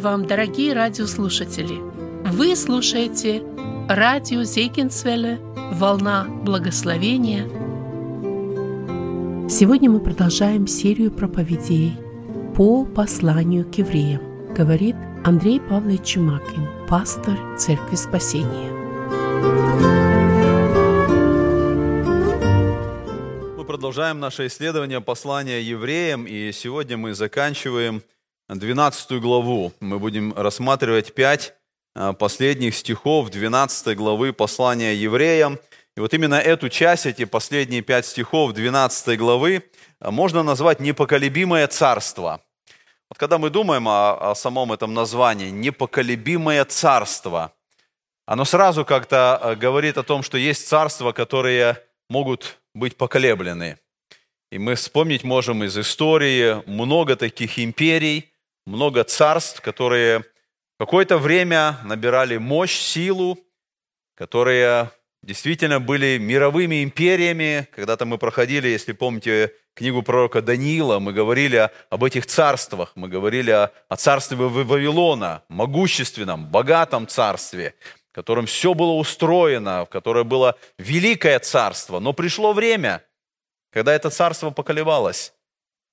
Вам, дорогие радиослушатели! Вы слушаете радио Зейкинсвелле «Волна благословения». Сегодня мы продолжаем серию проповедей по посланию к евреям, говорит Андрей Павлович Чумакин, пастор Церкви Спасения. Мы продолжаем наше исследование послания евреям, и сегодня мы заканчиваем 12 главу. Мы будем рассматривать пять а, последних стихов 12 главы послания евреям. И вот именно эту часть, эти последние пять стихов 12 главы, а, можно назвать «непоколебимое царство». Вот когда мы думаем о, о самом этом названии «непоколебимое царство», оно сразу как-то а, говорит о том, что есть царства, которые могут быть поколеблены. И мы вспомнить можем из истории много таких империй, много царств, которые какое-то время набирали мощь, силу, которые действительно были мировыми империями. Когда-то мы проходили, если помните, книгу пророка Даниила, мы говорили об этих царствах, мы говорили о, о царстве Вавилона, могущественном, богатом царстве, в котором все было устроено, в которое было великое царство. Но пришло время, когда это царство поколебалось.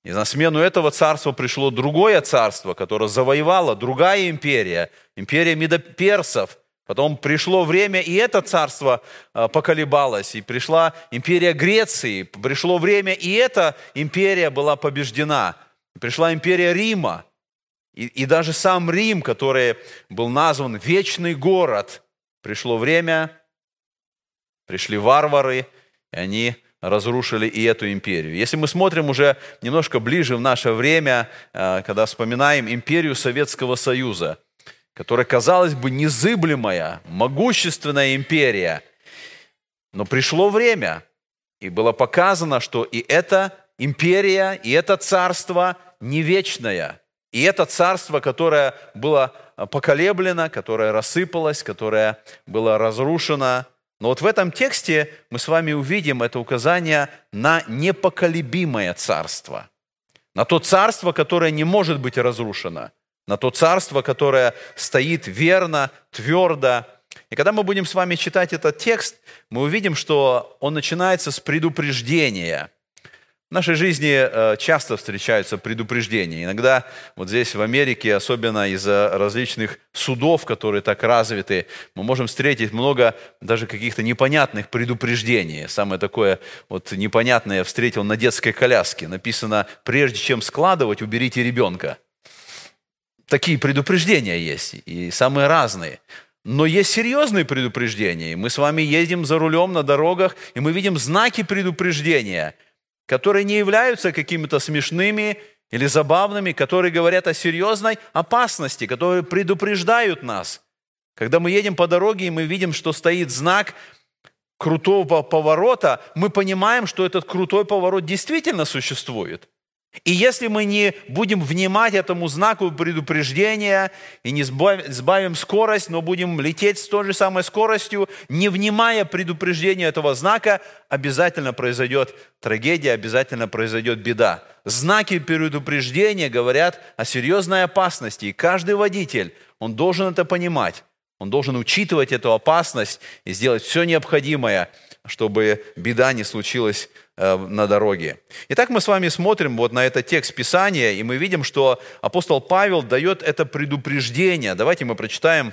И на смену этого царства пришло другое царство, которое завоевало другая империя, империя медоперсов. Потом пришло время, и это царство а, поколебалось, и пришла империя Греции, пришло время, и эта империя была побеждена. Пришла империя Рима, и, и даже сам Рим, который был назван вечный город, пришло время, пришли варвары, и они разрушили и эту империю. Если мы смотрим уже немножко ближе в наше время, э, когда вспоминаем империю Советского Союза, которая, казалось бы, незыблемая, могущественная империя, но пришло время, и было показано, что и эта империя, и это царство не вечное. И это царство, которое было поколеблено, которое рассыпалось, которое было разрушено – но вот в этом тексте мы с вами увидим это указание на непоколебимое царство, на то царство, которое не может быть разрушено, на то царство, которое стоит верно, твердо. И когда мы будем с вами читать этот текст, мы увидим, что он начинается с предупреждения – в нашей жизни э, часто встречаются предупреждения. Иногда вот здесь в Америке, особенно из-за различных судов, которые так развиты, мы можем встретить много даже каких-то непонятных предупреждений. Самое такое вот непонятное я встретил на детской коляске. Написано, прежде чем складывать, уберите ребенка. Такие предупреждения есть, и самые разные. Но есть серьезные предупреждения. Мы с вами едем за рулем на дорогах, и мы видим знаки предупреждения – которые не являются какими-то смешными или забавными, которые говорят о серьезной опасности, которые предупреждают нас. Когда мы едем по дороге и мы видим, что стоит знак крутого поворота, мы понимаем, что этот крутой поворот действительно существует. И если мы не будем внимать этому знаку предупреждения и не сбавим скорость, но будем лететь с той же самой скоростью, не внимая предупреждению этого знака, обязательно произойдет трагедия, обязательно произойдет беда. Знаки предупреждения говорят о серьезной опасности, и каждый водитель, он должен это понимать. Он должен учитывать эту опасность и сделать все необходимое, чтобы беда не случилась на дороге. Итак, мы с вами смотрим вот на этот текст Писания, и мы видим, что апостол Павел дает это предупреждение. Давайте мы прочитаем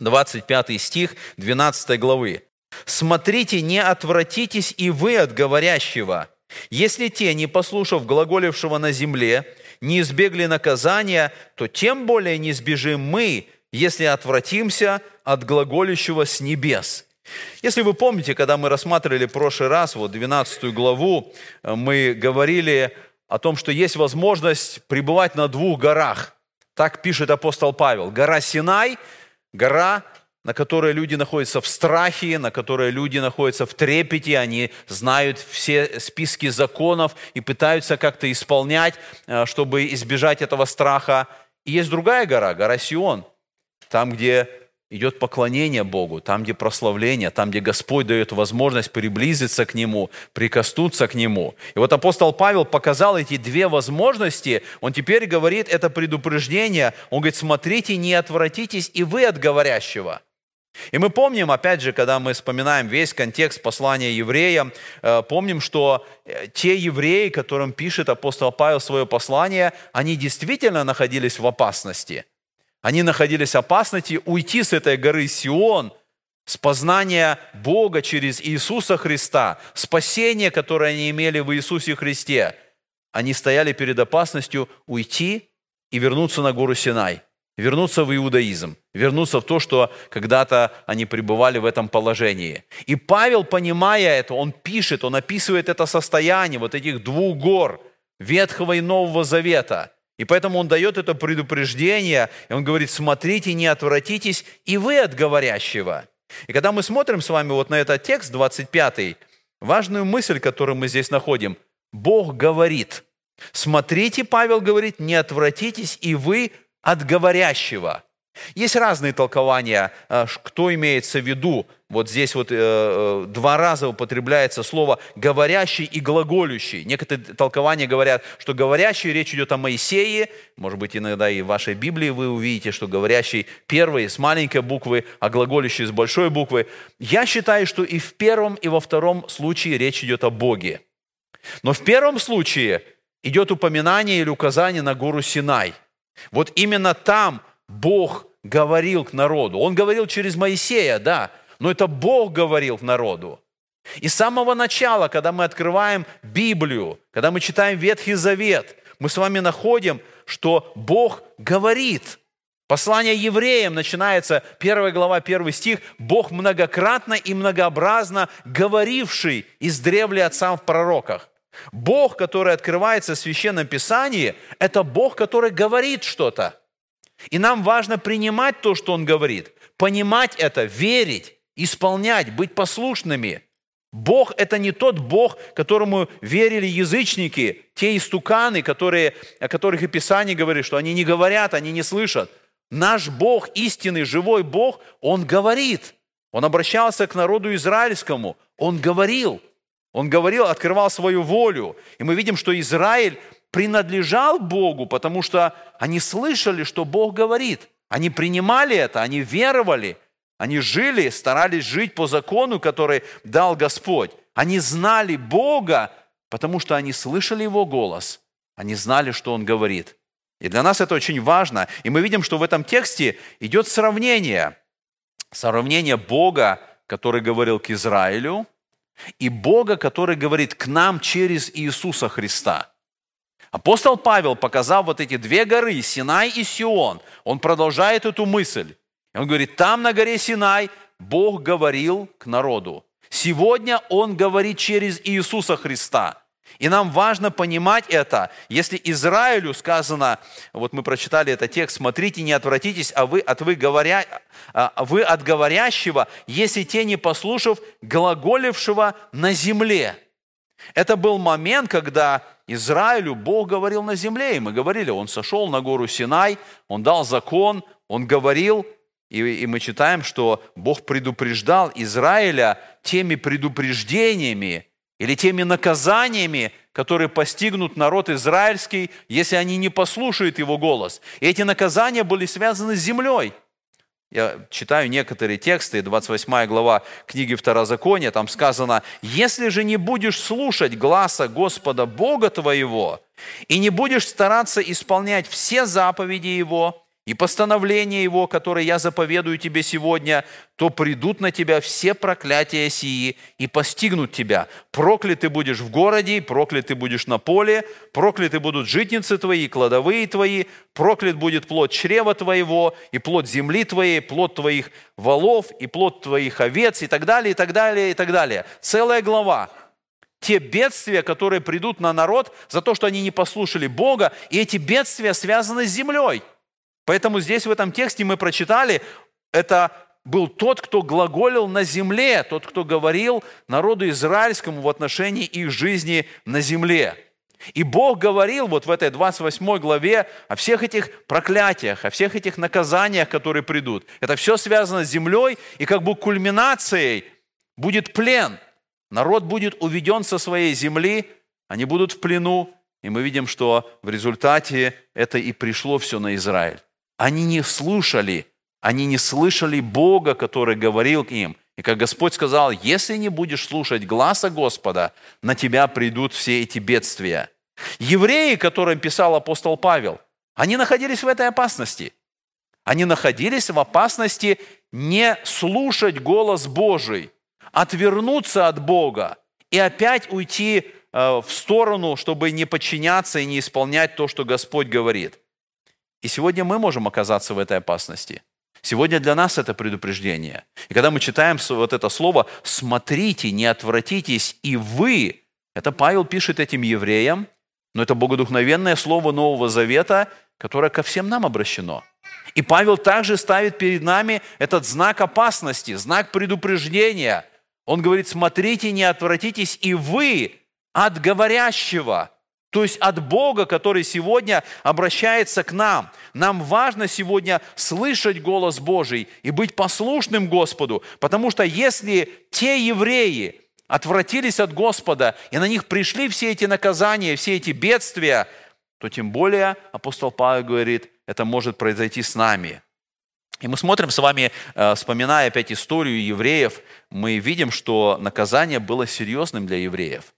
25 стих 12 главы. «Смотрите, не отвратитесь и вы от говорящего, если те, не послушав глаголевшего на земле, не избегли наказания, то тем более не сбежим мы, если отвратимся от глаголящего с небес». Если вы помните, когда мы рассматривали в прошлый раз, вот 12 главу, э, мы говорили о том, что есть возможность пребывать на двух горах. Так пишет апостол Павел. Гора Синай, гора, на которой люди находятся в страхе, на которой люди находятся в трепете, они знают все списки законов и пытаются как-то исполнять, э, чтобы избежать этого страха. И есть другая гора, гора Сион, там, где идет поклонение Богу, там, где прославление, там, где Господь дает возможность приблизиться к Нему, прикоснуться к Нему. И вот апостол Павел показал эти две возможности. Он теперь говорит, это предупреждение. Он говорит, смотрите, не отвратитесь и вы от говорящего. И мы помним, опять же, когда мы вспоминаем весь контекст послания евреям, э, помним, что э, те евреи, которым пишет апостол Павел свое послание, они действительно находились в опасности – они находились в опасности уйти с этой горы Сион, с познания Бога через Иисуса Христа, спасение, которое они имели в Иисусе Христе. Они стояли перед опасностью уйти и вернуться на гору Синай, вернуться в иудаизм, вернуться в то, что когда-то они пребывали в этом положении. И Павел, понимая это, он пишет, он описывает это состояние вот этих двух гор, Ветхого и Нового Завета – и поэтому он дает это предупреждение, и он говорит, смотрите, не отвратитесь, и вы от говорящего. И когда мы смотрим с вами вот на этот текст, 25, важную мысль, которую мы здесь находим, Бог говорит. Смотрите, Павел говорит, не отвратитесь, и вы от говорящего. Есть разные толкования, э, кто имеется в виду. Вот здесь вот э, э, два раза употребляется слово «говорящий» и «глаголющий». Некоторые толкования говорят, что «говорящий» речь идет о Моисее. Может быть, иногда и в вашей Библии вы увидите, что «говорящий» первый с маленькой буквы, а «глаголющий» с большой буквы. Я считаю, что и в первом, и во втором случае речь идет о Боге. Но в первом случае идет упоминание или указание на гору Синай. Вот именно там – Бог говорил к народу. Он говорил через Моисея, да, но это Бог говорил народу. И с самого начала, когда мы открываем Библию, когда мы читаем Ветхий Завет, мы с вами находим, что Бог говорит. Послание евреям начинается, первая глава, первый стих, Бог многократно и многообразно говоривший из древле отцам в пророках. Бог, который открывается в Священном Писании, это Бог, который говорит что-то. И нам важно принимать то, что Он говорит, понимать это, верить, исполнять, быть послушными. Бог – это не тот Бог, которому верили язычники, те истуканы, которые, о которых и Писание говорит, что они не говорят, они не слышат. Наш Бог, истинный, живой Бог, Он говорит. Он обращался к народу израильскому, Он говорил. Он говорил, открывал свою волю. И мы видим, что Израиль принадлежал Богу, потому что они слышали, что Бог говорит. Они принимали это, они веровали, они жили, старались жить по закону, который дал Господь. Они знали Бога, потому что они слышали Его голос. Они знали, что Он говорит. И для нас это очень важно. И мы видим, что в этом тексте идет сравнение. Сравнение Бога, который говорил к Израилю, и Бога, который говорит к нам через Иисуса Христа – Апостол Павел, показав вот эти две горы, Синай и Сион, он продолжает эту мысль. Он говорит, там на горе Синай Бог говорил к народу. Сегодня Он говорит через Иисуса Христа. И нам важно понимать это. Если Израилю сказано, вот мы прочитали этот текст, смотрите, не отвратитесь, а вы от, вы говоря, а вы от говорящего, если те не послушав глаголевшего на земле. Это был момент, когда Израилю Бог говорил на земле, и мы говорили, он сошел на гору Синай, он дал закон, он говорил, и, и мы читаем, что Бог предупреждал Израиля теми предупреждениями или теми наказаниями, которые постигнут народ израильский, если они не послушают его голос. И эти наказания были связаны с землей – я читаю некоторые тексты, 28 глава книги Второзакония, там сказано, «Если же не будешь слушать гласа Господа Бога твоего, и не будешь стараться исполнять все заповеди Его, и постановления Его, которые я заповедую тебе сегодня, то придут на тебя все проклятия сии и постигнут тебя. Проклят ты будешь в городе, проклят ты будешь на поле, прокляты будут житницы твои, кладовые твои, проклят будет плод чрева твоего, и плод земли твоей, плод твоих волов, и плод твоих овец, и так далее, и так далее, и так далее. Целая глава те бедствия, которые придут на народ за то, что они не послушали Бога, и эти бедствия связаны с землей – Поэтому здесь в этом тексте мы прочитали, это был тот, кто глаголил на земле, тот, кто говорил народу израильскому в отношении их жизни на земле. И Бог говорил вот в этой 28 главе о всех этих проклятиях, о всех этих наказаниях, которые придут. Это все связано с землей, и как бы кульминацией будет плен. Народ будет уведен со своей земли, они будут в плену, и мы видим, что в результате это и пришло все на Израиль. Они не слушали, они не слышали Бога, который говорил к ним. И как Господь сказал, если не будешь слушать гласа Господа, на тебя придут все эти бедствия. Евреи, которым писал апостол Павел, они находились в этой опасности. Они находились в опасности не слушать голос Божий, отвернуться от Бога и опять уйти э, в сторону, чтобы не подчиняться и не исполнять то, что Господь говорит. И сегодня мы можем оказаться в этой опасности – Сегодня для нас это предупреждение. И когда мы читаем вот это слово «смотрите, не отвратитесь, и вы», это Павел пишет этим евреям, но это богодухновенное слово Нового Завета, которое ко всем нам обращено. И Павел также ставит перед нами этот знак опасности, знак предупреждения. Он говорит, смотрите, не отвратитесь, и вы от говорящего – то есть от Бога, который сегодня обращается к нам. Нам важно сегодня слышать голос Божий и быть послушным Господу, потому что если те евреи отвратились от Господа, и на них пришли все эти наказания, все эти бедствия, то тем более, апостол Павел говорит, это может произойти с нами. И мы смотрим с вами, э, вспоминая опять историю евреев, мы видим, что наказание было серьезным для евреев.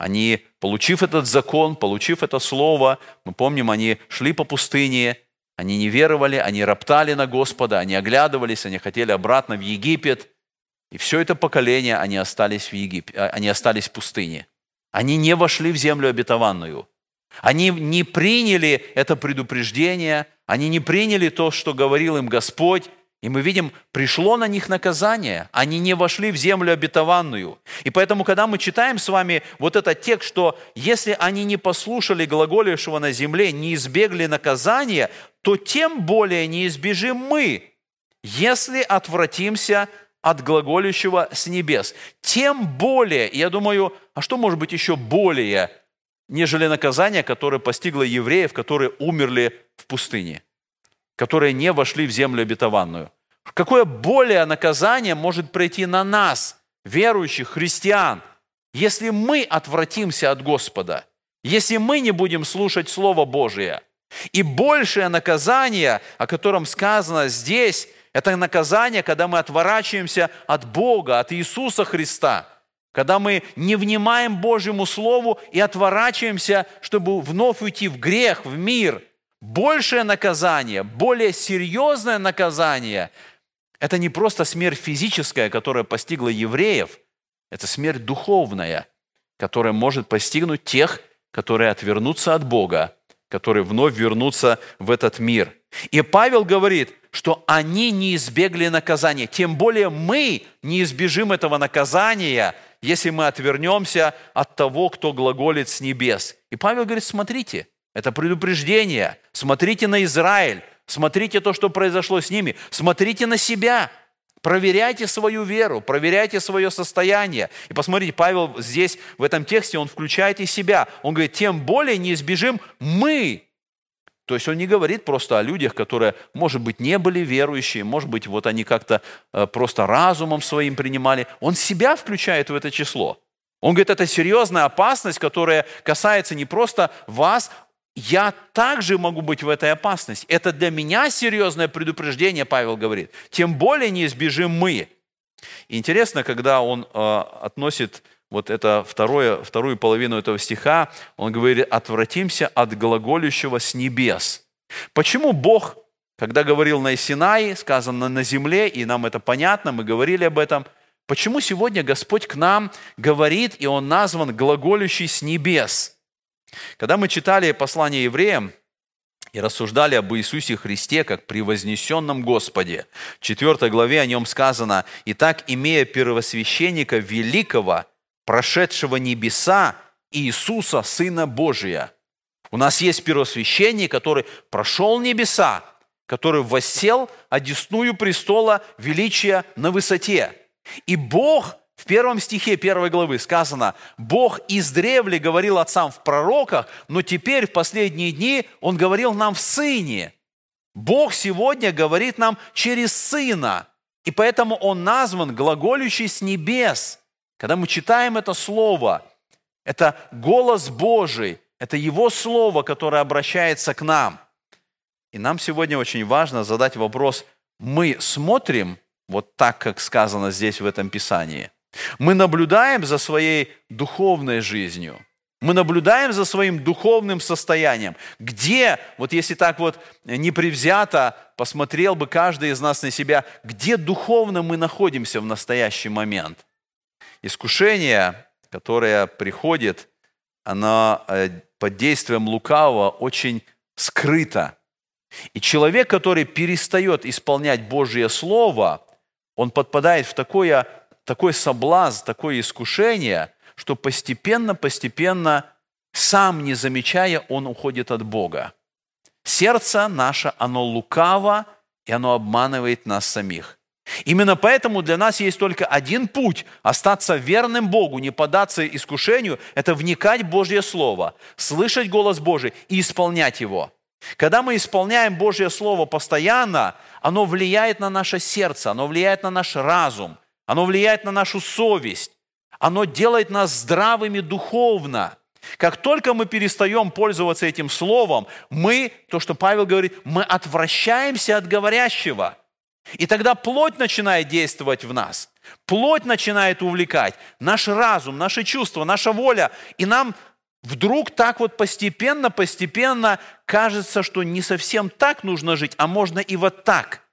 Они, получив этот закон, получив это слово, мы помним, они шли по пустыне, они не веровали, они роптали на Господа, они оглядывались, они хотели обратно в Египет. И все это поколение, они остались в, Егип... А, они остались в пустыне. Они не вошли в землю обетованную. Они не приняли это предупреждение, они не приняли то, что говорил им Господь, и мы видим, пришло на них наказание, они не вошли в землю обетованную. И поэтому, когда мы читаем с вами вот этот текст, что если они не послушали глаголившего на земле, не избегли наказания, то тем более не избежим мы, если отвратимся от глаголющего с небес. Тем более, я думаю, а что может быть еще более, нежели наказание, которое постигло евреев, которые умерли в пустыне? Которые не вошли в землю обетованную. Какое более наказание может прийти на нас, верующих христиан, если мы отвратимся от Господа, если мы не будем слушать Слово Божие? И большее наказание, о котором сказано здесь, это наказание, когда мы отворачиваемся от Бога, от Иисуса Христа, когда мы не внимаем Божьему Слову и отворачиваемся, чтобы вновь уйти в грех, в мир – большее наказание, более серьезное наказание – это не просто смерть физическая, которая постигла евреев, это смерть духовная, которая может постигнуть тех, которые отвернутся от Бога, которые вновь вернутся в этот мир. И Павел говорит, что они не избегли наказания. Тем более мы не избежим этого наказания, если мы отвернемся от того, кто глаголит с небес. И Павел говорит, смотрите – это предупреждение. Смотрите на Израиль, смотрите то, что произошло с ними, смотрите на себя, проверяйте свою веру, проверяйте свое состояние. И посмотрите, Павел здесь, в этом тексте, он включает и себя. Он говорит, тем более не избежим мы. То есть он не говорит просто о людях, которые, может быть, не были верующие, может быть, вот они как-то э, просто разумом своим принимали. Он себя включает в это число. Он говорит, это серьезная опасность, которая касается не просто вас, я также могу быть в этой опасности. Это для меня серьезное предупреждение, Павел говорит. Тем более не избежим мы. Интересно, когда он э, относит вот это второе, вторую половину этого стиха, он говорит, отвратимся от глаголющего с небес. Почему Бог, когда говорил на Синае, сказано на земле, и нам это понятно, мы говорили об этом, почему сегодня Господь к нам говорит, и Он назван глаголющий с небес – когда мы читали послание евреям и рассуждали об Иисусе Христе как превознесенном Господе, в 4 главе о нем сказано, «Итак, имея первосвященника великого, прошедшего небеса, Иисуса, Сына Божия». У нас есть первосвященник, который прошел небеса, который воссел одесную престола величия на высоте. И Бог В первом стихе первой главы сказано, Бог издревле говорил отцам в пророках, но теперь в последние дни Он говорил нам в Сыне. Бог сегодня говорит нам через Сына, и поэтому Он назван глаголющий с небес. Когда мы читаем это Слово, это голос Божий, это Его Слово, которое обращается к нам. И нам сегодня очень важно задать вопрос, мы смотрим вот так, как сказано здесь в этом Писании – мы наблюдаем за своей духовной жизнью. Мы наблюдаем за своим духовным состоянием. Где, вот если так вот непревзято посмотрел бы каждый из нас на себя, где духовно мы находимся в настоящий момент? Искушение, которое приходит, оно э, под действием лукавого очень скрыто. И человек, который перестает исполнять Божье Слово, он подпадает в такое такой соблазн, такое искушение, что постепенно, постепенно, сам не замечая, он уходит от Бога. Сердце наше, оно лукаво, и оно обманывает нас самих. Именно поэтому для нас есть только один путь – остаться верным Богу, не поддаться искушению – это вникать в Божье Слово, слышать голос Божий и исполнять его. Когда мы исполняем Божье Слово постоянно, оно влияет на наше сердце, оно влияет на наш разум – оно влияет на нашу совесть, оно делает нас здравыми духовно. Как только мы перестаем пользоваться этим словом, мы, то, что Павел говорит, мы отвращаемся от говорящего. И тогда плоть начинает действовать в нас. Плоть начинает увлекать. Наш разум, наши чувства, наша воля. И нам вдруг так вот постепенно, постепенно кажется, что не совсем так нужно жить, а можно и вот так –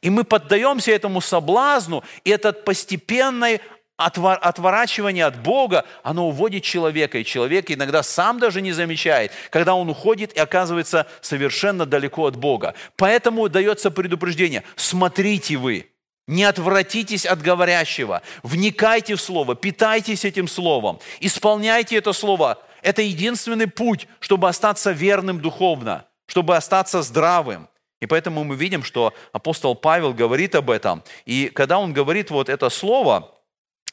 и мы поддаемся этому соблазну, и это постепенное отворачивание от Бога, оно уводит человека, и человек иногда сам даже не замечает, когда он уходит и оказывается совершенно далеко от Бога. Поэтому дается предупреждение, смотрите вы, не отвратитесь от говорящего, вникайте в Слово, питайтесь этим Словом, исполняйте это Слово. Это единственный путь, чтобы остаться верным духовно, чтобы остаться здравым. И поэтому мы видим, что апостол Павел говорит об этом. И когда он говорит вот это слово,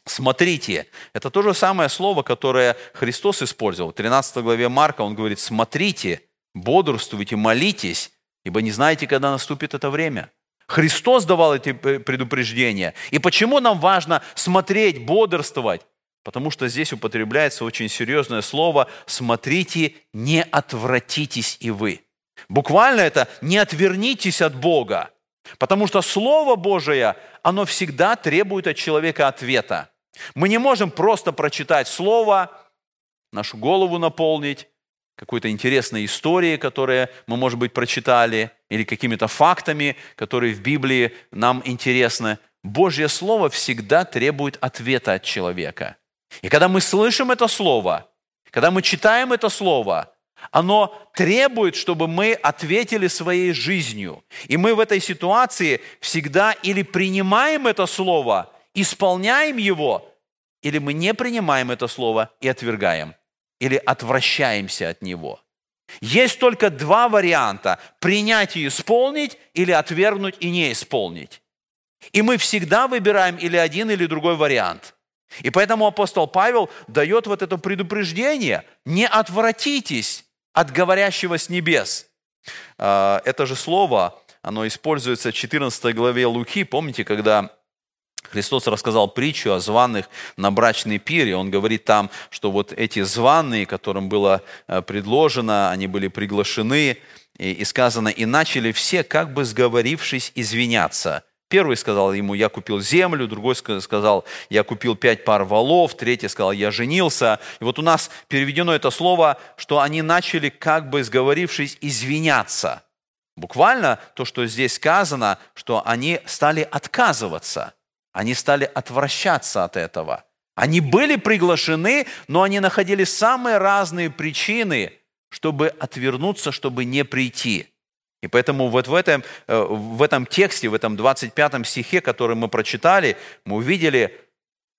смотрите, это то же самое слово, которое Христос использовал. В 13 главе Марка он говорит, смотрите, бодрствуйте, молитесь, ибо не знаете, когда наступит это время. Христос давал эти предупреждения. И почему нам важно смотреть, бодрствовать? Потому что здесь употребляется очень серьезное слово «смотрите, не отвратитесь и вы». Буквально это «не отвернитесь от Бога», потому что Слово Божие, оно всегда требует от человека ответа. Мы не можем просто прочитать Слово, нашу голову наполнить, какой-то интересной историей, которые мы, может быть, прочитали, или какими-то фактами, которые в Библии нам интересны. Божье Слово всегда требует ответа от человека. И когда мы слышим это Слово, когда мы читаем это Слово, оно требует, чтобы мы ответили своей жизнью. И мы в этой ситуации всегда или принимаем это слово, исполняем его, или мы не принимаем это слово и отвергаем, или отвращаемся от него. Есть только два варианта – принять и исполнить, или отвергнуть и не исполнить. И мы всегда выбираем или один, или другой вариант. И поэтому апостол Павел дает вот это предупреждение – не отвратитесь от говорящего с небес. А, это же слово, оно используется в 14 главе Луки. Помните, когда Христос рассказал притчу о званых на брачной пире. Он говорит там, что вот эти званые, которым было э, предложено, они были приглашены, и сказано, и начали все, как бы сговорившись, извиняться. Первый сказал ему, я купил землю, другой сказал, я купил пять пар валов, третий сказал, я женился. И вот у нас переведено это слово, что они начали, как бы сговорившись, извиняться. Буквально то, что здесь сказано, что они стали отказываться, они стали отвращаться от этого. Они были приглашены, но они находили самые разные причины, чтобы отвернуться, чтобы не прийти. И поэтому вот в этом, э, в этом тексте, в этом 25 стихе, который мы прочитали, мы увидели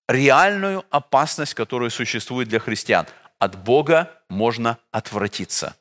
реальную опасность, которая существует для христиан. От Бога можно отвратиться.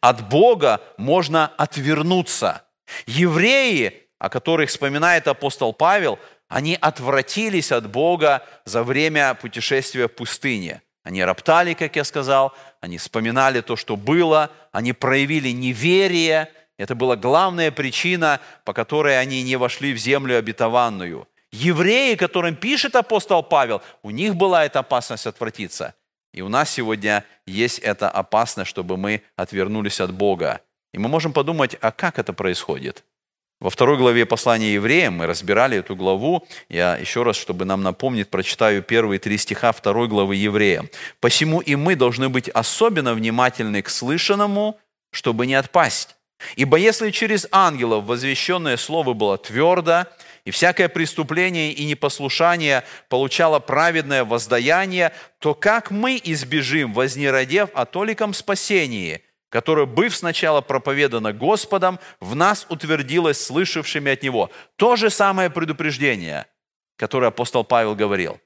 От Бога можно отвернуться. Евреи, о которых вспоминает апостол Павел, Они отвратились от Бога за время путешествия в пустыне. Они роптали, как я сказал, они вспоминали то, что было, они проявили неверие. Это была главная причина, по которой они не вошли в землю обетованную. Евреи, которым пишет апостол Павел, у них была эта опасность отвратиться. И у нас сегодня есть эта опасность, чтобы мы отвернулись от Бога. И мы можем подумать, а как это происходит? Во второй главе послания евреям мы разбирали эту главу. Я еще раз, чтобы нам напомнить, прочитаю первые три стиха второй главы евреям. «Посему и мы должны быть особенно внимательны к слышанному, чтобы не отпасть. Ибо если через ангелов возвещенное слово было твердо, и всякое преступление и непослушание получало праведное воздаяние, то как мы избежим, вознеродев о толиком спасении – которое, быв сначала проповедано Господом, в нас утвердилось слышавшими от Него. То же самое предупреждение, которое апостол Павел говорил.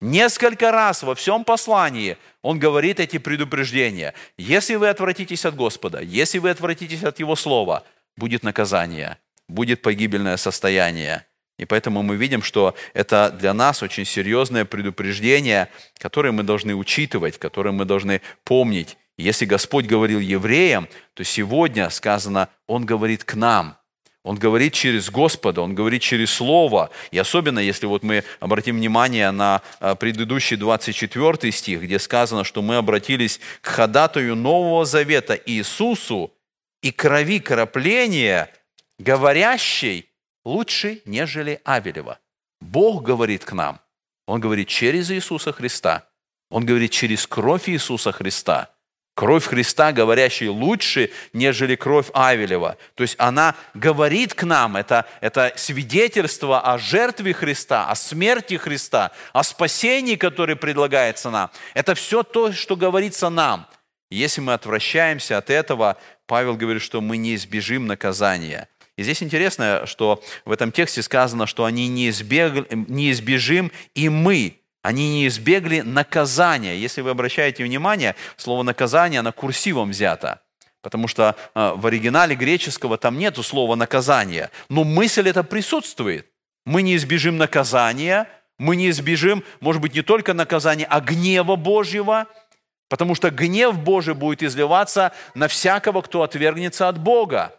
Несколько раз во всем послании он говорит эти предупреждения. Если вы отвратитесь от Господа, если вы отвратитесь от Его Слова, будет наказание, будет погибельное состояние. И поэтому мы видим, что это для нас очень серьезное предупреждение, которое мы должны учитывать, которое мы должны помнить если Господь говорил евреям, то сегодня сказано, Он говорит к нам. Он говорит через Господа, Он говорит через Слово. И особенно, если вот мы обратим внимание на а, предыдущий 24 стих, где сказано, что мы обратились к ходатаю Нового Завета Иисусу и крови кропления, говорящей лучше, нежели Авелева. Бог говорит к нам. Он говорит через Иисуса Христа. Он говорит через кровь Иисуса Христа – Кровь Христа, говорящая лучше, нежели кровь Авелева. То есть она говорит к нам, это, это свидетельство о жертве Христа, о смерти Христа, о спасении, которое предлагается нам. Это все то, что говорится нам. Если мы отвращаемся от этого, Павел говорит, что мы не избежим наказания. И здесь интересно, что в этом тексте сказано, что они не, избег... не избежим и мы, они не избегли наказания. Если вы обращаете внимание, слово «наказание» на курсивом взято. Потому что э, в оригинале греческого там нет слова «наказание». Но мысль эта присутствует. Мы не избежим наказания, мы не избежим, может быть, не только наказания, а гнева Божьего, потому что гнев Божий будет изливаться на всякого, кто отвергнется от Бога.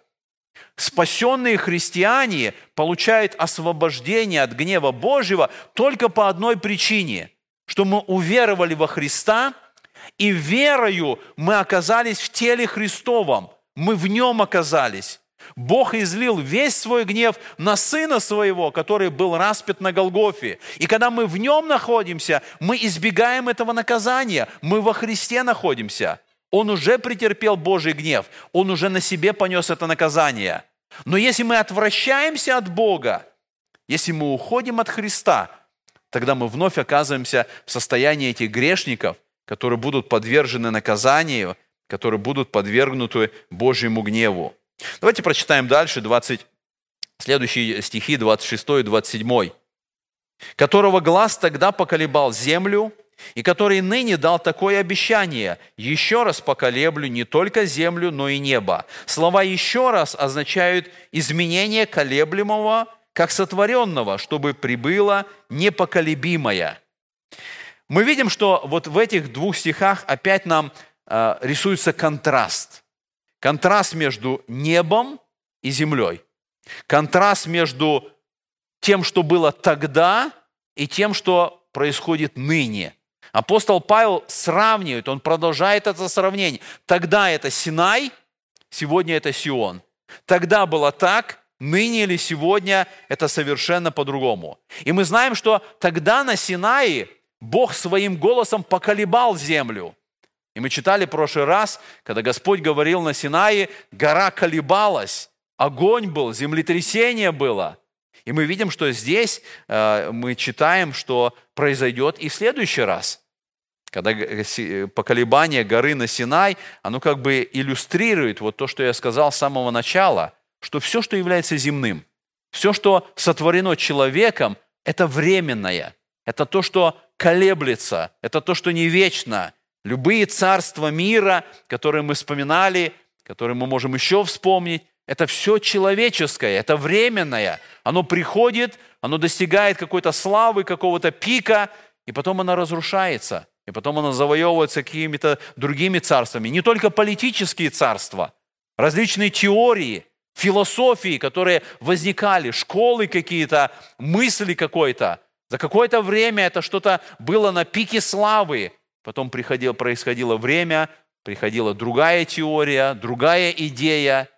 Спасенные христиане получают освобождение от гнева Божьего только по одной причине, что мы уверовали во Христа, и верою мы оказались в теле Христовом, мы в нем оказались. Бог излил весь свой гнев на Сына Своего, который был распят на Голгофе. И когда мы в нем находимся, мы избегаем этого наказания. Мы во Христе находимся. Он уже претерпел Божий гнев, он уже на себе понес это наказание. Но если мы отвращаемся от Бога, если мы уходим от Христа, тогда мы вновь оказываемся в состоянии этих грешников, которые будут подвержены наказанию, которые будут подвергнуты Божьему гневу. Давайте прочитаем дальше 20, следующие стихи 26 и 27. «Которого глаз тогда поколебал землю, и который ныне дал такое обещание, еще раз поколеблю не только землю, но и небо. Слова «еще раз» означают изменение колеблемого как сотворенного, чтобы прибыло непоколебимое. Мы видим, что вот в этих двух стихах опять нам э, рисуется контраст. Контраст между небом и землей. Контраст между тем, что было тогда, и тем, что происходит ныне – Апостол Павел сравнивает, он продолжает это сравнение. Тогда это Синай, сегодня это Сион. Тогда было так, ныне или сегодня это совершенно по-другому. И мы знаем, что тогда на Синае Бог своим голосом поколебал землю. И мы читали в прошлый раз, когда Господь говорил на Синае, гора колебалась, огонь был, землетрясение было. И мы видим, что здесь э, мы читаем, что произойдет и в следующий раз. Когда э, поколебание горы на Синай, оно как бы иллюстрирует вот то, что я сказал с самого начала, что все, что является земным, все, что сотворено человеком, это временное, это то, что колеблется, это то, что не вечно. Любые царства мира, которые мы вспоминали, которые мы можем еще вспомнить, это все человеческое, это временное. Оно приходит, оно достигает какой-то славы, какого-то пика, и потом оно разрушается. И потом оно завоевывается какими-то другими царствами. Не только политические царства, различные теории, философии, которые возникали, школы какие-то, мысли какой-то. За какое-то время это что-то было на пике славы. Потом приходило, происходило время, приходила другая теория, другая идея.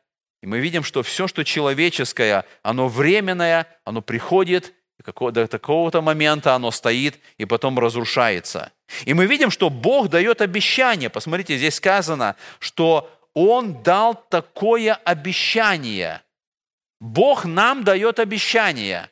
И мы видим, что все, что человеческое, оно временное, оно приходит, и до такого-то момента оно стоит и потом разрушается. И мы видим, что Бог дает обещание. Посмотрите, здесь сказано, что Он дал такое обещание. Бог нам дает обещание.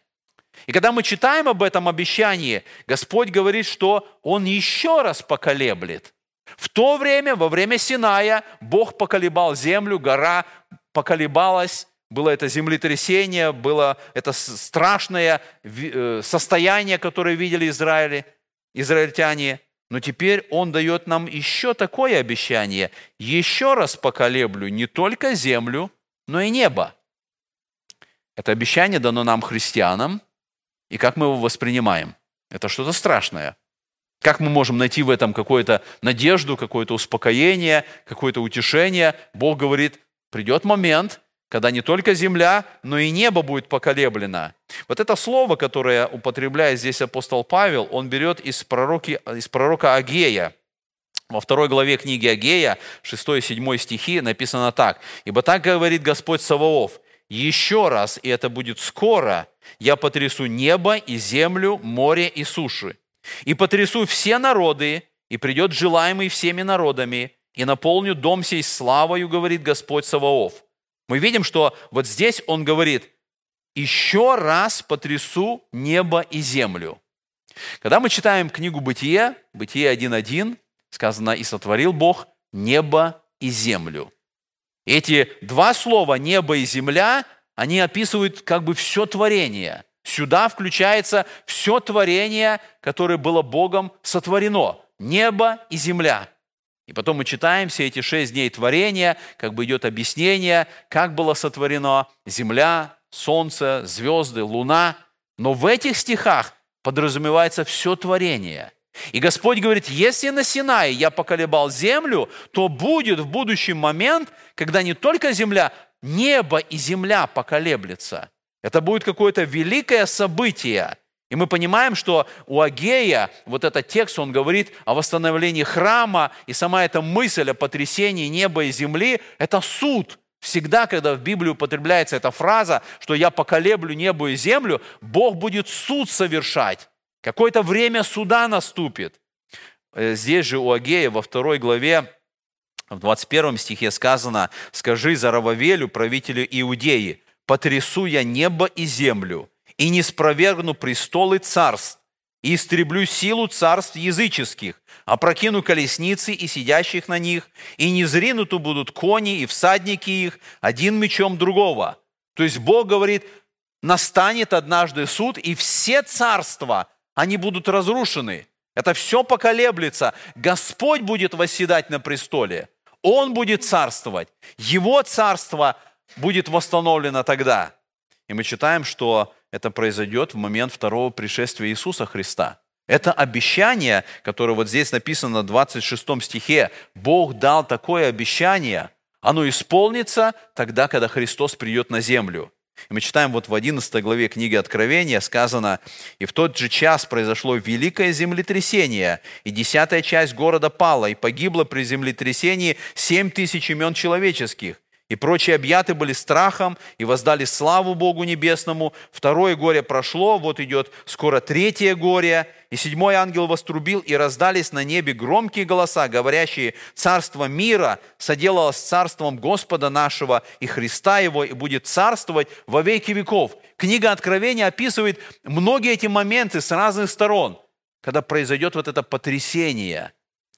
И когда мы читаем об этом обещании, Господь говорит, что Он еще раз поколеблет. В то время, во время Синая, Бог поколебал землю, гора поколебалась, было это землетрясение, было это страшное э, состояние, которое видели Израиль, израильтяне. Но теперь Он дает нам еще такое обещание. Еще раз поколеблю не только землю, но и небо. Это обещание дано нам, христианам, и как мы его воспринимаем? Это что-то страшное. Как мы можем найти в этом какую-то надежду, какое-то успокоение, какое-то утешение? Бог говорит, придет момент, когда не только земля, но и небо будет поколеблено. Вот это слово, которое употребляет здесь апостол Павел, он берет из, пророки, из пророка Агея. Во второй главе книги Агея, 6-7 стихи, написано так. «Ибо так говорит Господь Саваоф, еще раз, и это будет скоро, я потрясу небо и землю, море и суши, и потрясу все народы, и придет желаемый всеми народами, и наполню дом сей славою, говорит Господь Саваоф. Мы видим, что вот здесь он говорит, еще раз потрясу небо и землю. Когда мы читаем книгу Бытие, Бытие 1.1, сказано, и сотворил Бог небо и землю. Эти два слова, небо и земля, они описывают как бы все творение. Сюда включается все творение, которое было Богом сотворено. Небо и земля. И потом мы читаем все эти шесть дней творения, как бы идет объяснение, как было сотворено земля, солнце, звезды, луна. Но в этих стихах подразумевается все творение. И Господь говорит, если на Синае я поколебал землю, то будет в будущий момент, когда не только земля, небо и земля поколеблется. Это будет какое-то великое событие. И мы понимаем, что у Агея вот этот текст, он говорит о восстановлении храма, и сама эта мысль о потрясении неба и земли – это суд. Всегда, когда в Библии употребляется эта фраза, что я поколеблю небо и землю, Бог будет суд совершать. Какое-то время суда наступит. Э, здесь же у Агея во второй главе, в 21 стихе сказано, «Скажи Зарававелю, правителю Иудеи, потрясу я небо и землю, и не спровергну престолы царств, и истреблю силу царств языческих, опрокину колесницы и сидящих на них, и не зринуты будут кони и всадники их, один мечом другого». То есть Бог говорит, настанет однажды суд, и все царства, они будут разрушены. Это все поколеблется. Господь будет восседать на престоле. Он будет царствовать. Его царство будет восстановлено тогда. И мы читаем, что это произойдет в момент второго пришествия Иисуса Христа. Это обещание, которое вот здесь написано в 26 стихе. Бог дал такое обещание, оно исполнится тогда, когда Христос придет на землю. И мы читаем вот в 11 главе книги Откровения сказано, «И в тот же час произошло великое землетрясение, и десятая часть города пала, и погибло при землетрясении семь тысяч имен человеческих, и прочие объяты были страхом и воздали славу Богу Небесному. Второе горе прошло, вот идет скоро третье горе. И седьмой ангел вострубил, и раздались на небе громкие голоса, говорящие, «Царство мира соделалось царством Господа нашего и Христа Его, и будет царствовать во веки веков». Книга Откровения описывает многие эти моменты с разных сторон, когда произойдет вот это потрясение,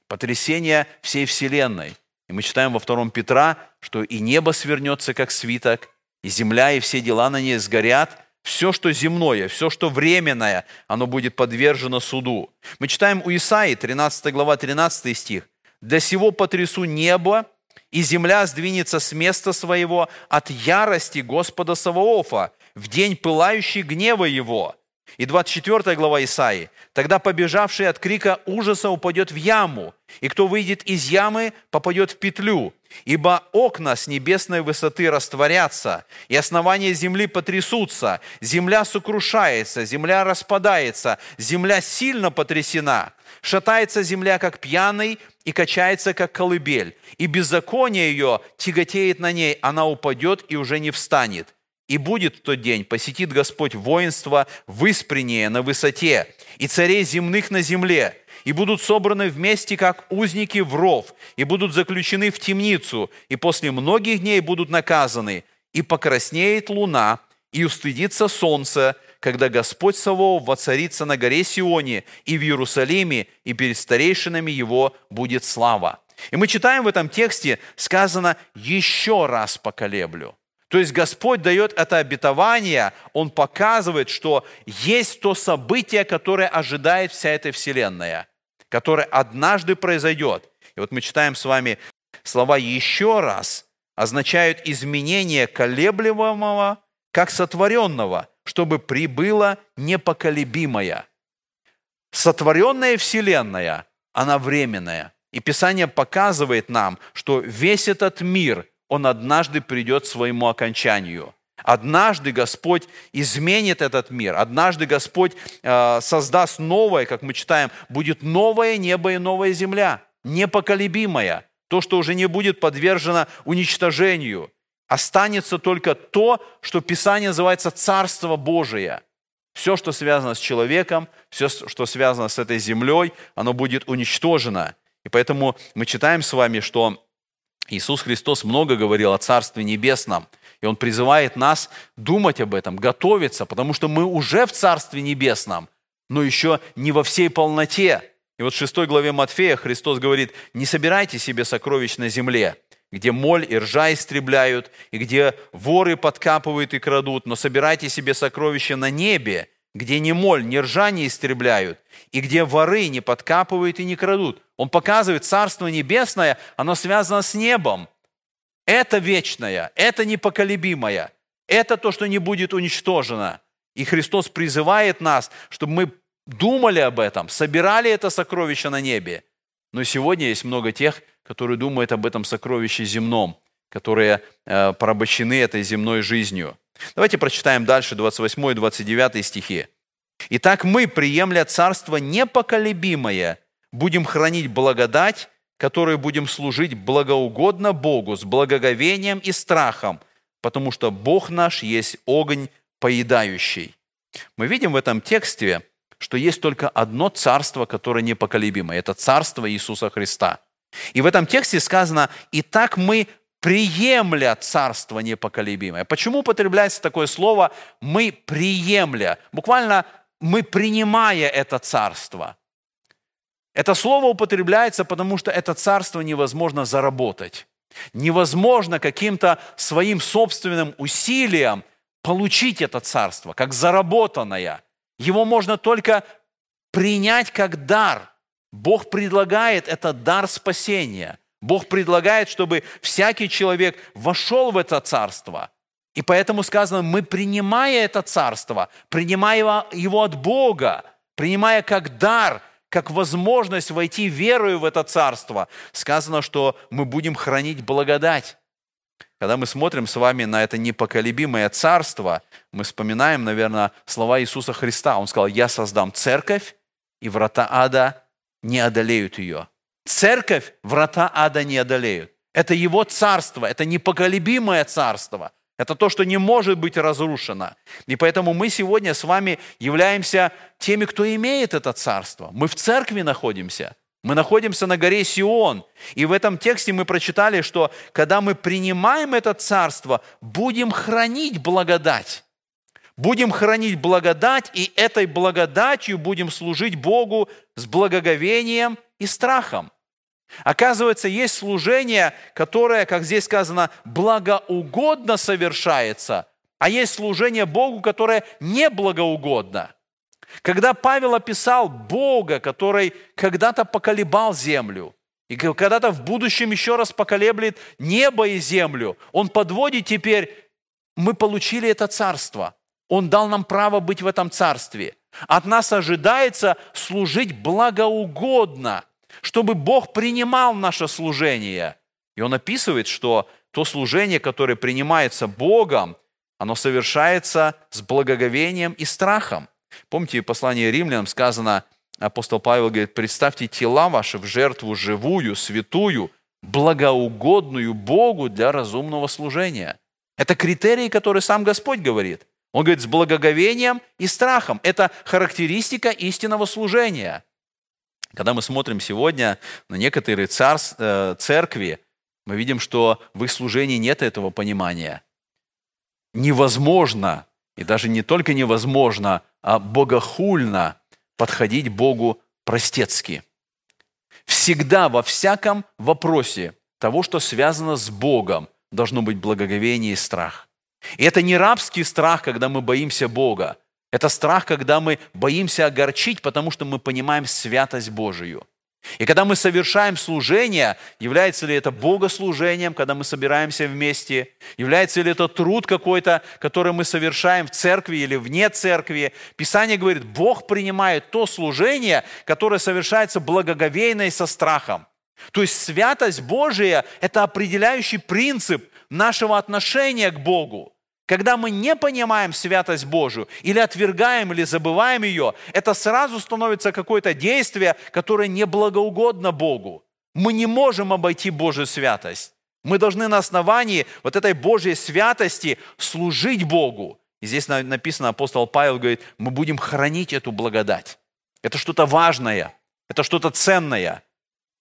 потрясение всей Вселенной – и мы читаем во втором Петра, что и небо свернется, как свиток, и земля, и все дела на ней сгорят, все, что земное, все, что временное, оно будет подвержено суду. Мы читаем у Исаии, 13 глава, 13 стих. «Для сего потрясу небо и земля сдвинется с места своего от ярости Господа Саваофа в день пылающий гнева его». И 24 глава Исаии. «Тогда побежавший от крика ужаса упадет в яму, и кто выйдет из ямы, попадет в петлю. Ибо окна с небесной высоты растворятся, и основания земли потрясутся, земля сокрушается, земля распадается, земля сильно потрясена. Шатается земля, как пьяный, и качается, как колыбель, и беззаконие ее тяготеет на ней, она упадет и уже не встанет. И будет в тот день, посетит Господь воинство выспреннее на высоте, и царей земных на земле, и будут собраны вместе, как узники в ров, и будут заключены в темницу, и после многих дней будут наказаны, и покраснеет луна, и устыдится солнце, когда Господь Савов воцарится на горе Сионе и в Иерусалиме, и перед старейшинами его будет слава. И мы читаем в этом тексте, сказано «еще раз поколеблю». То есть Господь дает это обетование, Он показывает, что есть то событие, которое ожидает вся эта вселенная, которое однажды произойдет. И вот мы читаем с вами слова «еще раз» означают изменение колеблемого как сотворенного – чтобы прибыла непоколебимая. Сотворенная Вселенная, она временная. И Писание показывает нам, что весь этот мир, он однажды придет к своему окончанию. Однажды Господь изменит этот мир. Однажды Господь э, создаст новое, как мы читаем, будет новое небо и новая земля, непоколебимая. То, что уже не будет подвержено уничтожению останется только то, что Писание называется Царство Божие. Все, что связано с человеком, все, что связано с этой землей, оно будет уничтожено. И поэтому мы читаем с вами, что Иисус Христос много говорил о Царстве Небесном. И Он призывает нас думать об этом, готовиться, потому что мы уже в Царстве Небесном, но еще не во всей полноте. И вот в 6 главе Матфея Христос говорит, не собирайте себе сокровищ на земле, где моль и ржа истребляют, и где воры подкапывают и крадут, но собирайте себе сокровища на небе, где ни моль, ни ржа не истребляют, и где воры не подкапывают и не крадут. Он показывает, Царство Небесное, оно связано с небом. Это вечное, это непоколебимое, это то, что не будет уничтожено. И Христос призывает нас, чтобы мы думали об этом, собирали это сокровище на небе. Но сегодня есть много тех, которые думают об этом сокровище земном, которые э, порабощены этой земной жизнью. Давайте прочитаем дальше 28 и 29 стихи. «Итак мы, приемля царство непоколебимое, будем хранить благодать, которой будем служить благоугодно Богу с благоговением и страхом, потому что Бог наш есть огонь поедающий». Мы видим в этом тексте, что есть только одно царство, которое непоколебимое. Это царство Иисуса Христа – и в этом тексте сказано, «И так мы приемля царство непоколебимое». Почему употребляется такое слово «мы приемля»? Буквально «мы принимая это царство». Это слово употребляется, потому что это царство невозможно заработать. Невозможно каким-то своим собственным усилием получить это царство, как заработанное. Его можно только принять как дар – Бог предлагает этот дар спасения. Бог предлагает, чтобы всякий человек вошел в это царство. И поэтому сказано, мы принимая это царство, принимая его от Бога, принимая как дар, как возможность войти верою в это царство, сказано, что мы будем хранить благодать. Когда мы смотрим с вами на это непоколебимое царство, мы вспоминаем, наверное, слова Иисуса Христа. Он сказал, я создам церковь, и врата ада не одолеют ее. Церковь врата ада не одолеют. Это его царство, это непоколебимое царство. Это то, что не может быть разрушено. И поэтому мы сегодня с вами являемся теми, кто имеет это царство. Мы в церкви находимся. Мы находимся на горе Сион. И в этом тексте мы прочитали, что когда мы принимаем это царство, будем хранить благодать. Будем хранить благодать, и этой благодатью будем служить Богу с благоговением и страхом. Оказывается, есть служение, которое, как здесь сказано, благоугодно совершается, а есть служение Богу, которое не благоугодно. Когда Павел описал Бога, который когда-то поколебал землю, и когда-то в будущем еще раз поколеблет небо и землю. Он подводит теперь, мы получили это царство. Он дал нам право быть в этом царстве. От нас ожидается служить благоугодно, чтобы Бог принимал наше служение. И он описывает, что то служение, которое принимается Богом, оно совершается с благоговением и страхом. Помните, в послании римлянам сказано, апостол Павел говорит, представьте тела ваши в жертву живую, святую, благоугодную Богу для разумного служения. Это критерии, которые сам Господь говорит. Он говорит с благоговением и страхом. Это характеристика истинного служения. Когда мы смотрим сегодня на некоторые царств, э, церкви, мы видим, что в их служении нет этого понимания. Невозможно, и даже не только невозможно, а богохульно подходить Богу простецки. Всегда, во всяком вопросе того, что связано с Богом, должно быть благоговение и страх. И это не рабский страх, когда мы боимся Бога. Это страх, когда мы боимся огорчить, потому что мы понимаем святость Божию – и когда мы совершаем служение, является ли это богослужением, когда мы собираемся вместе, является ли это труд какой-то, который мы совершаем в церкви или вне церкви, Писание говорит, Бог принимает то служение, которое совершается благоговейно и со страхом. То есть святость Божия – это определяющий принцип нашего отношения к Богу. Когда мы не понимаем святость Божию, или отвергаем, или забываем ее, это сразу становится какое-то действие, которое не благоугодно Богу. Мы не можем обойти Божью святость. Мы должны на основании вот этой Божьей святости служить Богу. И здесь написано, апостол Павел говорит, мы будем хранить эту благодать. Это что-то важное, это что-то ценное.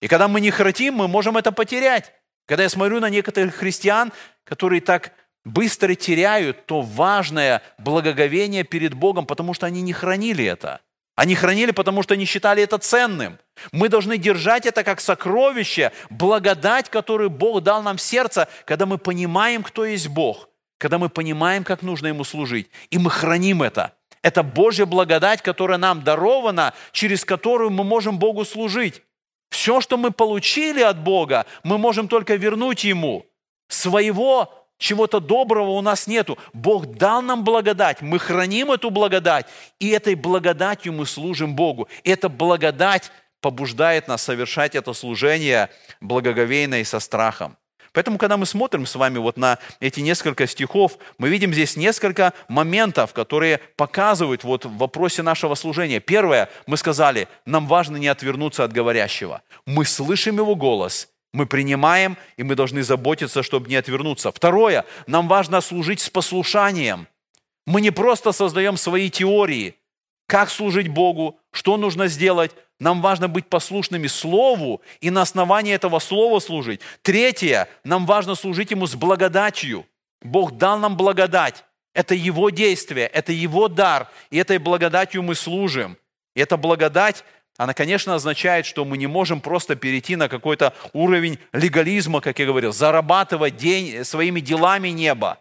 И когда мы не храним, мы можем это потерять. Когда я смотрю на некоторых христиан, которые так быстро теряют то важное благоговение перед Богом, потому что они не хранили это. Они хранили, потому что не считали это ценным. Мы должны держать это как сокровище, благодать, которую Бог дал нам в сердце, когда мы понимаем, кто есть Бог, когда мы понимаем, как нужно Ему служить, и мы храним это. Это Божья благодать, которая нам дарована, через которую мы можем Богу служить. Все, что мы получили от Бога, мы можем только вернуть Ему. Своего чего-то доброго у нас нету. Бог дал нам благодать, мы храним эту благодать, и этой благодатью мы служим Богу. Эта благодать побуждает нас совершать это служение благоговейно и со страхом. Поэтому, когда мы смотрим с вами вот на эти несколько стихов, мы видим здесь несколько моментов, которые показывают вот в вопросе нашего служения. Первое, мы сказали, нам важно не отвернуться от говорящего. Мы слышим его голос – мы принимаем, и мы должны заботиться, чтобы не отвернуться. Второе, нам важно служить с послушанием. Мы не просто создаем свои теории, как служить Богу, что нужно сделать. Нам важно быть послушными Слову и на основании этого Слова служить. Третье, нам важно служить Ему с благодатью. Бог дал нам благодать. Это Его действие, это Его дар, и этой благодатью мы служим. И эта благодать, она, конечно, означает, что мы не можем просто перейти на какой-то уровень легализма, как я говорил, зарабатывать день своими делами неба.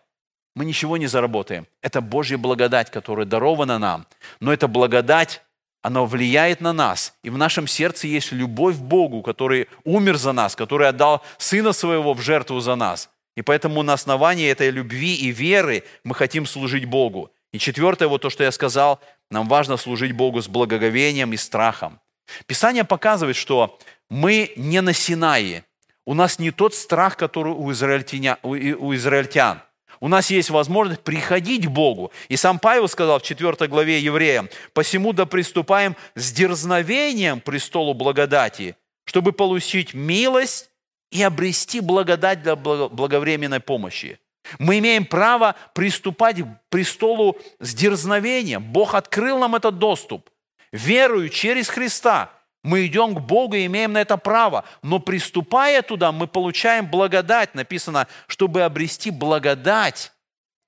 Мы ничего не заработаем. Это Божья благодать, которая дарована нам. Но эта благодать, она влияет на нас. И в нашем сердце есть любовь к Богу, который умер за нас, который отдал Сына Своего в жертву за нас. И поэтому на основании этой любви и веры мы хотим служить Богу. И четвертое, вот то, что я сказал, нам важно служить Богу с благоговением и страхом. Писание показывает, что мы не на Синае. У нас не тот страх, который у израильтян. У израильтян. У нас есть возможность приходить к Богу. И сам Павел сказал в 4 главе Евреям, «Посему да приступаем с дерзновением престолу благодати, чтобы получить милость и обрести благодать для благовременной помощи». Мы имеем право приступать к престолу с дерзновением. Бог открыл нам этот доступ. Верую через Христа. Мы идем к Богу и имеем на это право. Но приступая туда, мы получаем благодать. Написано, чтобы обрести благодать.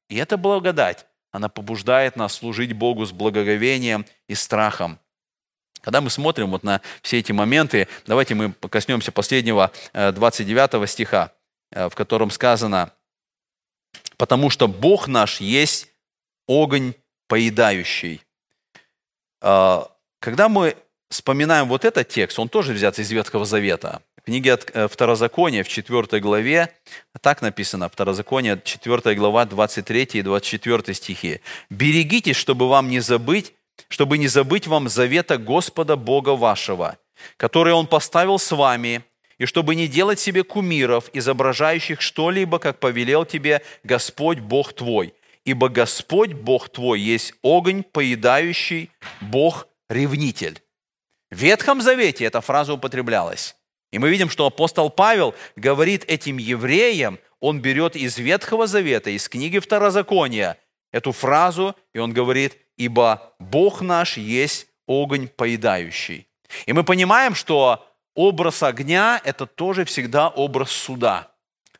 И эта благодать, она побуждает нас служить Богу с благоговением и страхом. Когда мы смотрим вот на все эти моменты, давайте мы коснемся последнего 29 э, стиха, э, в котором сказано, потому что Бог наш есть огонь поедающий. А, когда мы вспоминаем вот этот текст, он тоже взят из Ветхого Завета. В книге э, Второзакония в 4 главе, так написано, Второзаконие, 4 глава, 23 и 24 стихи. «Берегитесь, чтобы вам не забыть, чтобы не забыть вам завета Господа Бога вашего, который Он поставил с вами, и чтобы не делать себе кумиров, изображающих что-либо, как повелел тебе Господь Бог твой. Ибо Господь Бог твой есть огонь, поедающий Бог-ревнитель». В Ветхом Завете эта фраза употреблялась. И мы видим, что апостол Павел говорит этим евреям, он берет из Ветхого Завета, из книги Второзакония, эту фразу, и он говорит, ибо Бог наш есть огонь поедающий. И мы понимаем, что образ огня – это тоже всегда образ суда.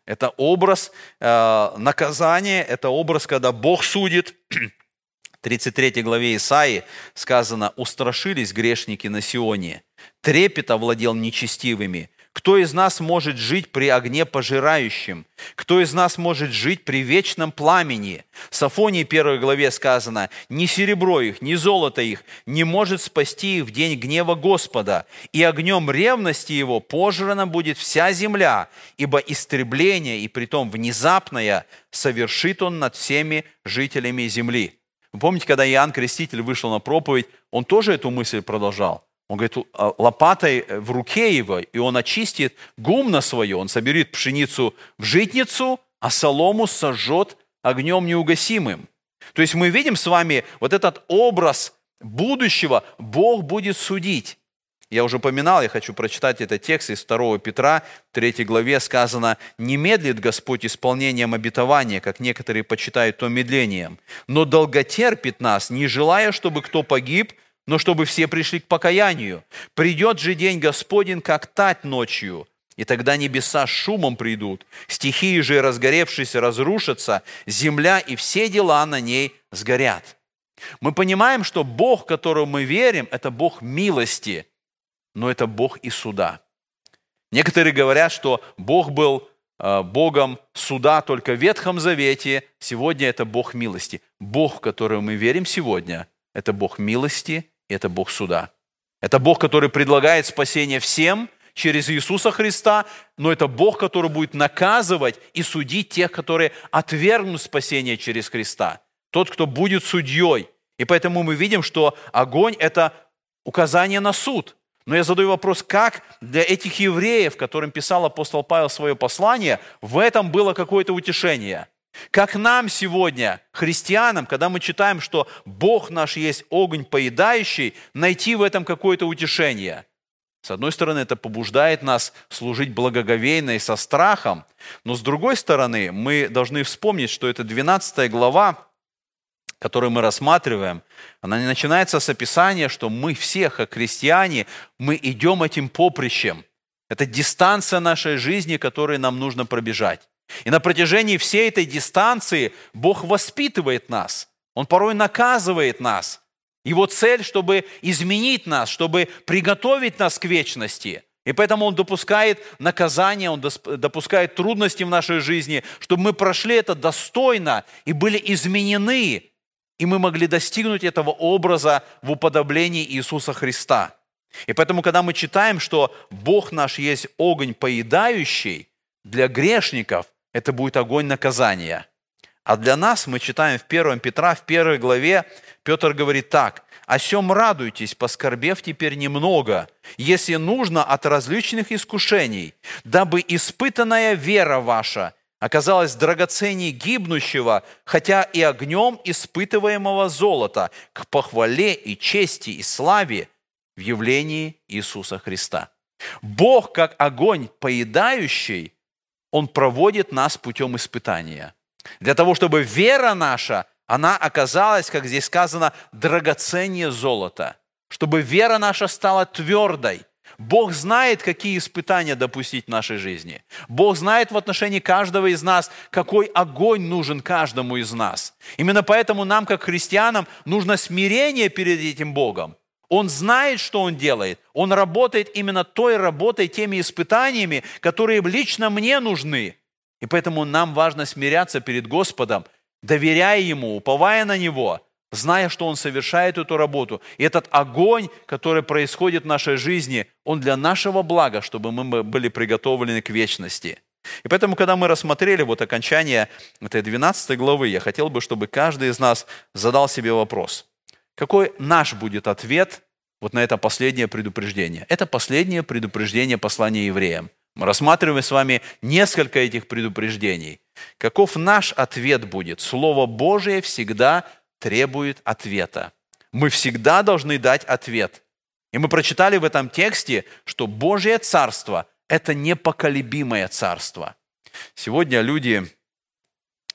Это образ э, наказания, это образ, когда Бог судит. 33 главе Исаии сказано, «Устрашились грешники на Сионе, трепет овладел нечестивыми, кто из нас может жить при огне пожирающем? Кто из нас может жить при вечном пламени? В Сафонии 1 главе сказано, «Ни серебро их, ни золото их не может спасти их в день гнева Господа, и огнем ревности его пожрана будет вся земля, ибо истребление, и притом внезапное, совершит он над всеми жителями земли». Вы помните, когда Иоанн Креститель вышел на проповедь, он тоже эту мысль продолжал. Он говорит, а, лопатой э, в руке его, и он очистит гумно свое, он соберет пшеницу в житницу, а солому сожжет огнем неугасимым. То есть мы видим с вами вот этот образ будущего, Бог будет судить. Я уже упоминал, я хочу прочитать этот текст из 2 Петра, 3 главе сказано, «Не медлит Господь исполнением обетования, как некоторые почитают то медлением, но долготерпит нас, не желая, чтобы кто погиб, но чтобы все пришли к покаянию. Придет же день Господень, как тать ночью, и тогда небеса шумом придут, стихии же разгоревшиеся разрушатся, земля и все дела на ней сгорят. Мы понимаем, что Бог, которому мы верим, это Бог милости, но это Бог и суда. Некоторые говорят, что Бог был э, Богом суда только в Ветхом Завете, сегодня это Бог милости. Бог, в которого мы верим сегодня, это Бог милости это Бог суда. Это Бог, который предлагает спасение всем через Иисуса Христа, но это Бог, который будет наказывать и судить тех, которые отвергнут спасение через Христа. Тот, кто будет судьей. И поэтому мы видим, что огонь – это указание на суд. Но я задаю вопрос, как для этих евреев, которым писал апостол Павел свое послание, в этом было какое-то утешение – как нам сегодня, христианам, когда мы читаем, что Бог наш есть огонь поедающий, найти в этом какое-то утешение? С одной стороны, это побуждает нас служить благоговейно и со страхом, но с другой стороны, мы должны вспомнить, что это 12 глава, которую мы рассматриваем, она не начинается с описания, что мы все, как христиане, мы идем этим поприщем. Это дистанция нашей жизни, которую нам нужно пробежать. И на протяжении всей этой дистанции Бог воспитывает нас. Он порой наказывает нас. Его цель, чтобы изменить нас, чтобы приготовить нас к вечности. И поэтому Он допускает наказание, Он допускает трудности в нашей жизни, чтобы мы прошли это достойно и были изменены, и мы могли достигнуть этого образа в уподоблении Иисуса Христа. И поэтому, когда мы читаем, что Бог наш есть огонь поедающий, для грешников это будет огонь наказания. А для нас мы читаем в 1 Петра, в первой главе, Петр говорит так, «О сем радуйтесь, поскорбев теперь немного, если нужно от различных искушений, дабы испытанная вера ваша оказалась драгоценней гибнущего, хотя и огнем испытываемого золота, к похвале и чести и славе в явлении Иисуса Христа». Бог, как огонь поедающий, он проводит нас путем испытания. Для того, чтобы вера наша, она оказалась, как здесь сказано, драгоценнее золота. Чтобы вера наша стала твердой. Бог знает, какие испытания допустить в нашей жизни. Бог знает в отношении каждого из нас, какой огонь нужен каждому из нас. Именно поэтому нам, как христианам, нужно смирение перед этим Богом. Он знает, что он делает. Он работает именно той работой, теми испытаниями, которые лично мне нужны. И поэтому нам важно смиряться перед Господом, доверяя Ему, уповая на Него, зная, что Он совершает эту работу. И этот огонь, который происходит в нашей жизни, он для нашего блага, чтобы мы были приготовлены к вечности. И поэтому, когда мы рассмотрели вот окончание этой 12 главы, я хотел бы, чтобы каждый из нас задал себе вопрос. Какой наш будет ответ вот на это последнее предупреждение? Это последнее предупреждение послания евреям. Мы рассматриваем с вами несколько этих предупреждений. Каков наш ответ будет? Слово Божие всегда требует ответа. Мы всегда должны дать ответ. И мы прочитали в этом тексте, что Божье Царство – это непоколебимое Царство. Сегодня люди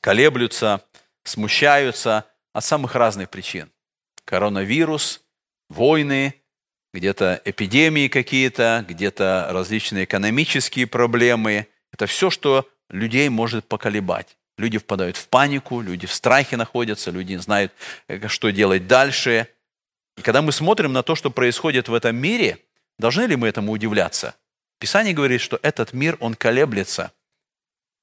колеблются, смущаются от самых разных причин. Коронавирус, войны, где-то эпидемии какие-то, где-то различные экономические проблемы. Это все, что людей может поколебать. Люди впадают в панику, люди в страхе находятся, люди не знают, э, что делать дальше. И когда мы смотрим на то, что происходит в этом мире, должны ли мы этому удивляться? Писание говорит, что этот мир, он колеблется.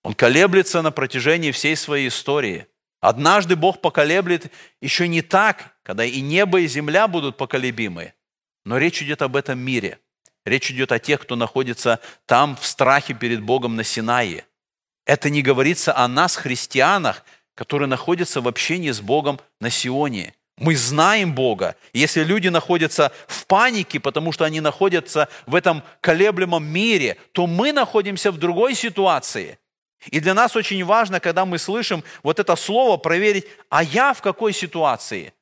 Он колеблется на протяжении всей своей истории. Однажды Бог поколеблет еще не так, когда и небо, и земля будут поколебимы. Но речь идет об этом мире. Речь идет о тех, кто находится там в страхе перед Богом на Синае. Это не говорится о нас, христианах, которые находятся в общении с Богом на Сионе. Мы знаем Бога. Если люди находятся в панике, потому что они находятся в этом колеблемом мире, то мы находимся в другой ситуации. И для нас очень важно, когда мы слышим вот это слово, проверить, а я в какой ситуации?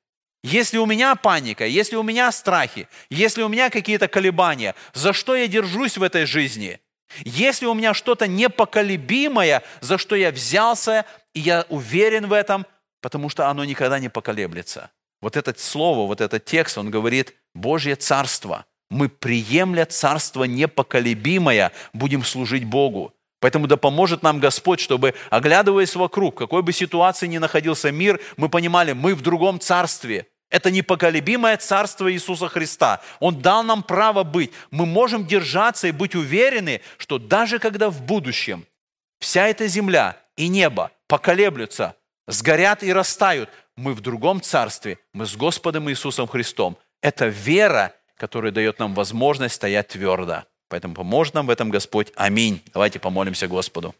Если у меня паника, если у меня страхи, если у меня какие-то колебания, за что я держусь в этой жизни – если у меня что-то непоколебимое, за что я взялся, и я уверен в этом, потому что оно никогда не поколеблется. Вот это слово, вот этот текст, он говорит, Божье Царство. Мы, приемля Царство непоколебимое, будем служить Богу. Поэтому да поможет нам Господь, чтобы, оглядываясь вокруг, какой бы ситуации ни находился мир, мы понимали, мы в другом царстве – это непоколебимое царство Иисуса Христа. Он дал нам право быть. Мы можем держаться и быть уверены, что даже когда в будущем вся эта земля и небо поколеблются, сгорят и растают, мы в другом царстве, мы с Господом Иисусом Христом. Это вера, которая дает нам возможность стоять твердо. Поэтому поможет нам в этом Господь. Аминь. Давайте помолимся Господу.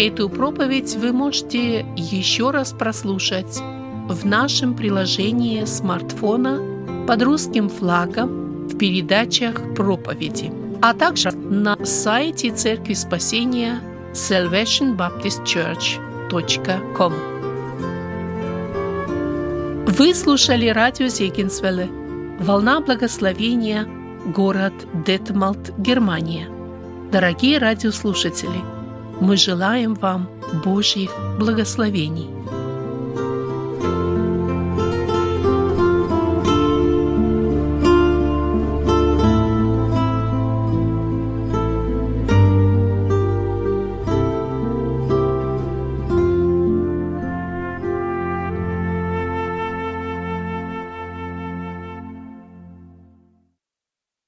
Эту проповедь вы можете еще раз прослушать в нашем приложении смартфона под русским флагом в передачах проповеди, а также на сайте Церкви Спасения salvationbaptistchurch.com. Вы слушали радио Зегенсвелле «Волна благословения», город Детмалт, Германия. Дорогие радиослушатели – мы желаем вам Божьих благословений.